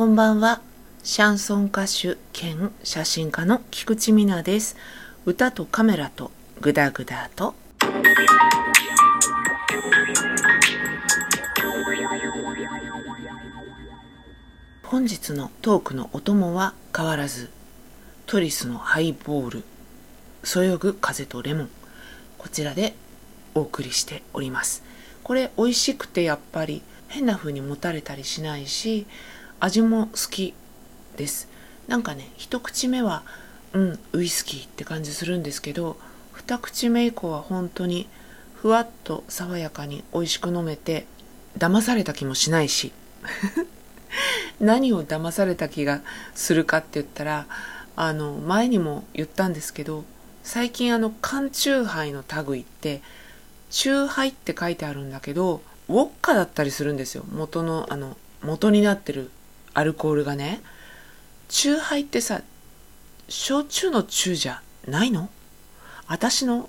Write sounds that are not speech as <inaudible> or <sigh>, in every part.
こんばんは。シャンソン歌手兼写真家の菊池美奈です。歌とカメラとグダグダと。本日のトークのお供は変わらず、トリスのハイボール、そよぐ風とレモン、こちらでお送りしております。これ美味しくてやっぱり変な風に持たれたりしないし、味も好きです。なんかね一口目はうんウイスキーって感じするんですけど二口目以降は本当にふわっと爽やかに美味しく飲めて騙された気もしないし。<laughs> 何を騙された気がするかって言ったらあの前にも言ったんですけど最近あの缶チューハイの類ってチューハイって書いてあるんだけどウォッカだったりするんですよ。元のあの元になってるアルコールがね酎ハイってさ焼酎の酎じゃないの？私の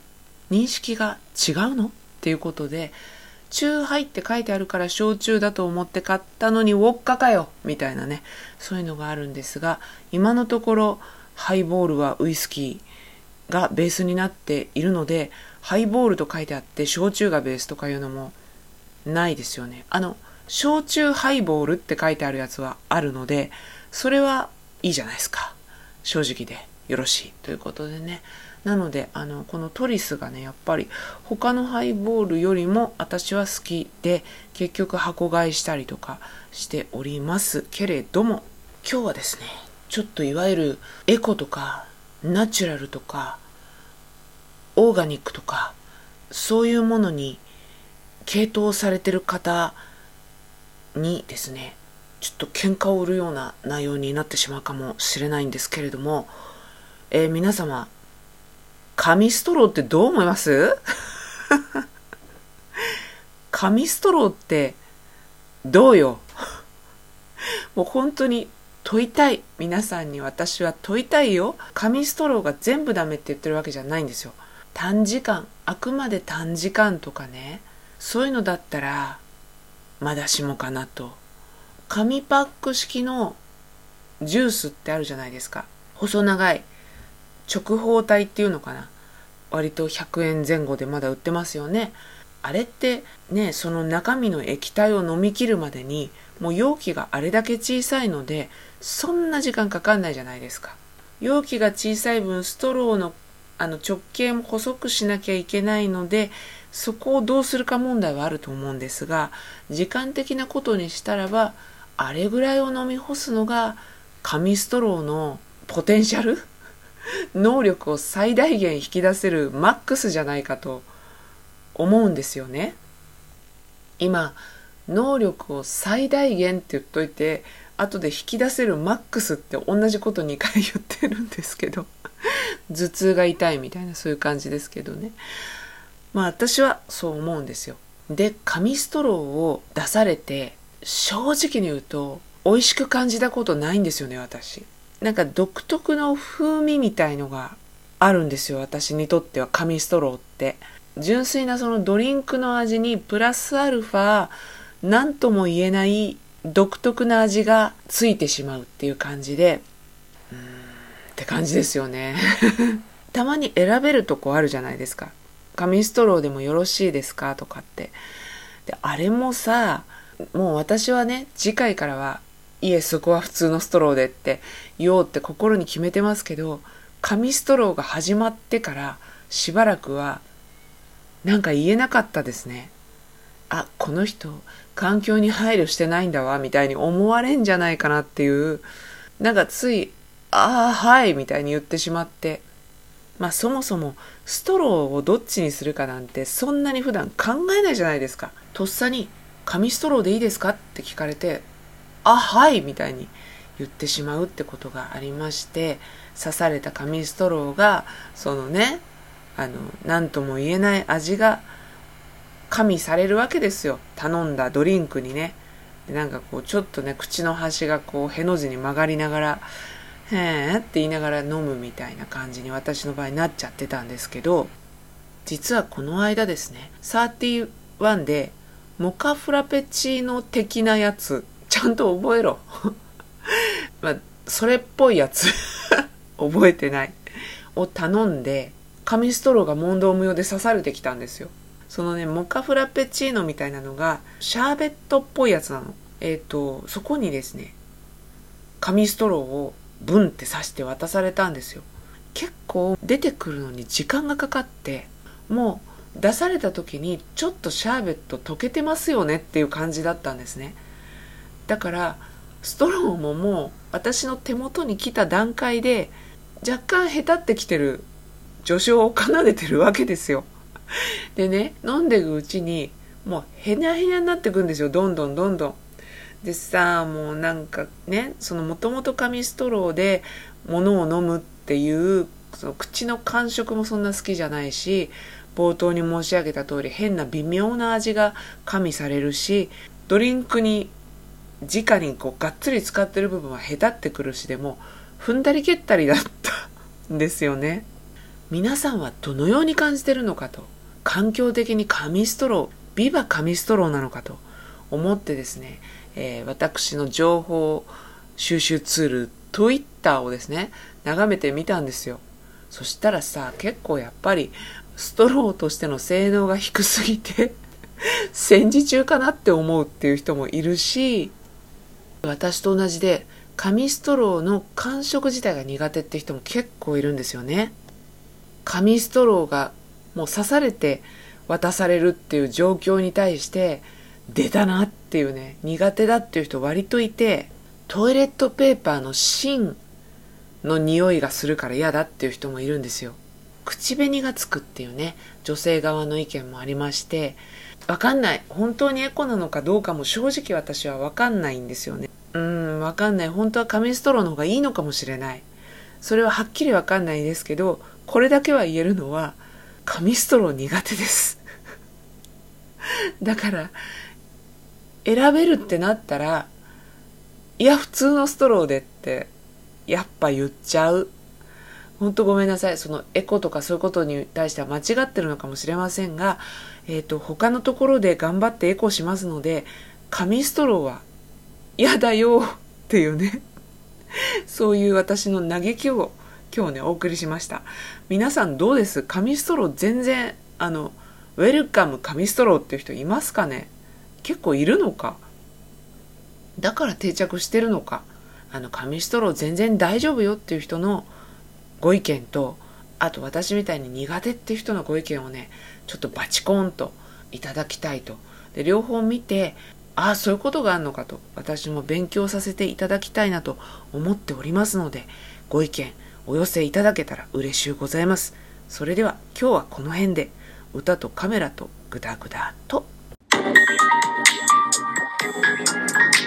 認識が違うの？っていうことで酎ハイって書いてあるから焼酎だと思って買ったのにウォッカかよ！みたいなねそういうのがあるんですが今のところハイボールはウイスキーがベースになっているのでハイボールと書いてあって焼酎がベースとかいうのもないですよね。あの焼酎ハイボールって書いてあるやつはあるので、それはいいじゃないですか。正直でよろしいということでね。なので、あの、このトリスがね、やっぱり他のハイボールよりも私は好きで、結局箱買いしたりとかしておりますけれども、今日はですね、ちょっといわゆるエコとかナチュラルとかオーガニックとかそういうものに傾倒されてる方にですねちょっと喧嘩を売るような内容になってしまうかもしれないんですけれども、えー、皆様紙ストローってどう思います？<laughs> 紙ストローってどうよ？<laughs> もう本当に問いたい皆さんに私は問いたいよ。紙ストローが全部ダメって言ってるわけじゃないんですよ。短時間あくまで短時間とかね。そういうのだったらまだしもかなと。紙パック式のジュースってあるじゃないですか。細長い。直方体っていうのかな。割と100円前後でまだ売ってますよね。あれってねその中身の液体を飲み切るまでにもう容器があれだけ小さいのでそんな時間かかんないじゃないですか。容器が小さい分ストローのあの直径も細くしなきゃいけないのでそこをどうするか問題はあると思うんですが時間的なことにしたらばあれぐらいを飲み干すのが紙ストローのポテンシャル？<laughs> 能力を最大限引き出せるマックスじゃないかと思うんですよね。今能力を最大限って言っといて後で引き出せるマックスって同じこと2回言ってるんですけど頭痛が痛いみたいなそういう感じですけどねまあ私はそう思うんですよ。で紙ストローを出されて正直に言うと美味しく感じたことないんですよね私。なんか独特の風味みたいのがあるんですよ私にとっては紙ストローって。純粋なそのドリンクの味にプラスアルファ何とも言えない独特な味がついてしまうっていう感じでうーんって感じですよね。<laughs> たまに選べるとこあるじゃないですか。紙ストローでもよろしいですか？とかって。であれもさもう私はね次回からはいえそこは普通のストローでって言おうって心に決めてますけど紙ストローが始まってからしばらくはなんか言えなかったですね。あこの人環境に配慮してないんだわみたいに思われんじゃないかなっていう。なんかついああはいみたいに言ってしまって。まあそもそもストローをどっちにするかなんてそんなに普段考えないじゃないですか。とっさに紙ストローでいいですかって聞かれてあはいみたいに言ってしまうってことがありまして刺された紙ストローがそのねあの何とも言えない味が加味されるわけですよ。頼んだドリンクにね。でなんかこうちょっとね口の端がこうへの字に曲がりながら「へえ」って言いながら飲むみたいな感じに私の場合なっちゃってたんですけど実はこの間ですね31でモカフラペチーノ的なやつちゃんと覚えろ。<laughs> まあ、それっぽいやつ <laughs> 覚えてない。を頼んで紙ストローが問答無用で刺されてきたんですよ。そのねモカフラペチーノみたいなのがシャーベットっぽいやつなの。えっ、ー、とそこにですね紙ストローをブンって刺して渡されたんですよ。結構出てくるのに時間がかかってもう出された時にちょっとシャーベット溶けてますよねっていう感じだったんですね。だからストローももう私の手元に来た段階で若干へたってきてる序章を奏でてるわけですよ。でね飲んでいくうちにもうへにゃへにゃになってくんですよ。どんどんどんどん。でさもうなんかねそのもともと紙ストローで物を飲むっていうその口の感触もそんな好きじゃないし冒頭に申し上げた通り変な微妙な味が加味されるしドリンクに直にこうがっつり使ってる部分はへたってくるしでも踏んだり蹴ったりだったんですよね。皆さんはどのように感じてるのかと環境的に紙ストロービバ紙ストローなのかと思ってですね、えー、私の情報収集ツール Twitter をですね眺めてみたんですよ。そしたらさ結構やっぱりストローとしての性能が低すぎて <laughs> 戦時中かなって思うっていう人もいるし私と同じで紙ストローの感触自体が苦手って人も結構いるんですよね。紙ストローがもう刺されて渡されるっていう状況に対して出たなっていうね苦手だっていう人割といてトイレットペーパーの芯の匂いがするから嫌だっていう人もいるんですよ。口紅がつくっていうね女性側の意見もありましてわかんない。本当にエコなのかどうかも正直私はわかんないんですよね。うんわかんない。本当は紙ストローの方がいいのかもしれない。それははっきりわかんないですけどこれだけは言えるのは紙ストロー苦手です。<laughs> だから選べるってなったらいや普通のストローでってやっぱ言っちゃう。ほんとごめんなさい。そのエコとかそういうことに対しては間違ってるのかもしれませんが、えー、と他のところで頑張ってエコしますので紙ストローは嫌だよっていうねそういう私の嘆きを今日ねお送りしました。皆さんどうです？紙ストロー全然あのウェルカム紙ストローっていう人いますかね？結構いるのか？だから定着してるのか？あの紙ストロー全然大丈夫よっていう人のご意見とあと私みたいに苦手っていう人のご意見をねちょっとバチコーンといただきたいと。で両方見てああそういうことがあるのかと。私も勉強させていただきたいなと思っておりますのでご意見お寄せいただけたら嬉しゅうございます。それでは今日はこの辺で。歌とカメラとグダグダと。Thank you.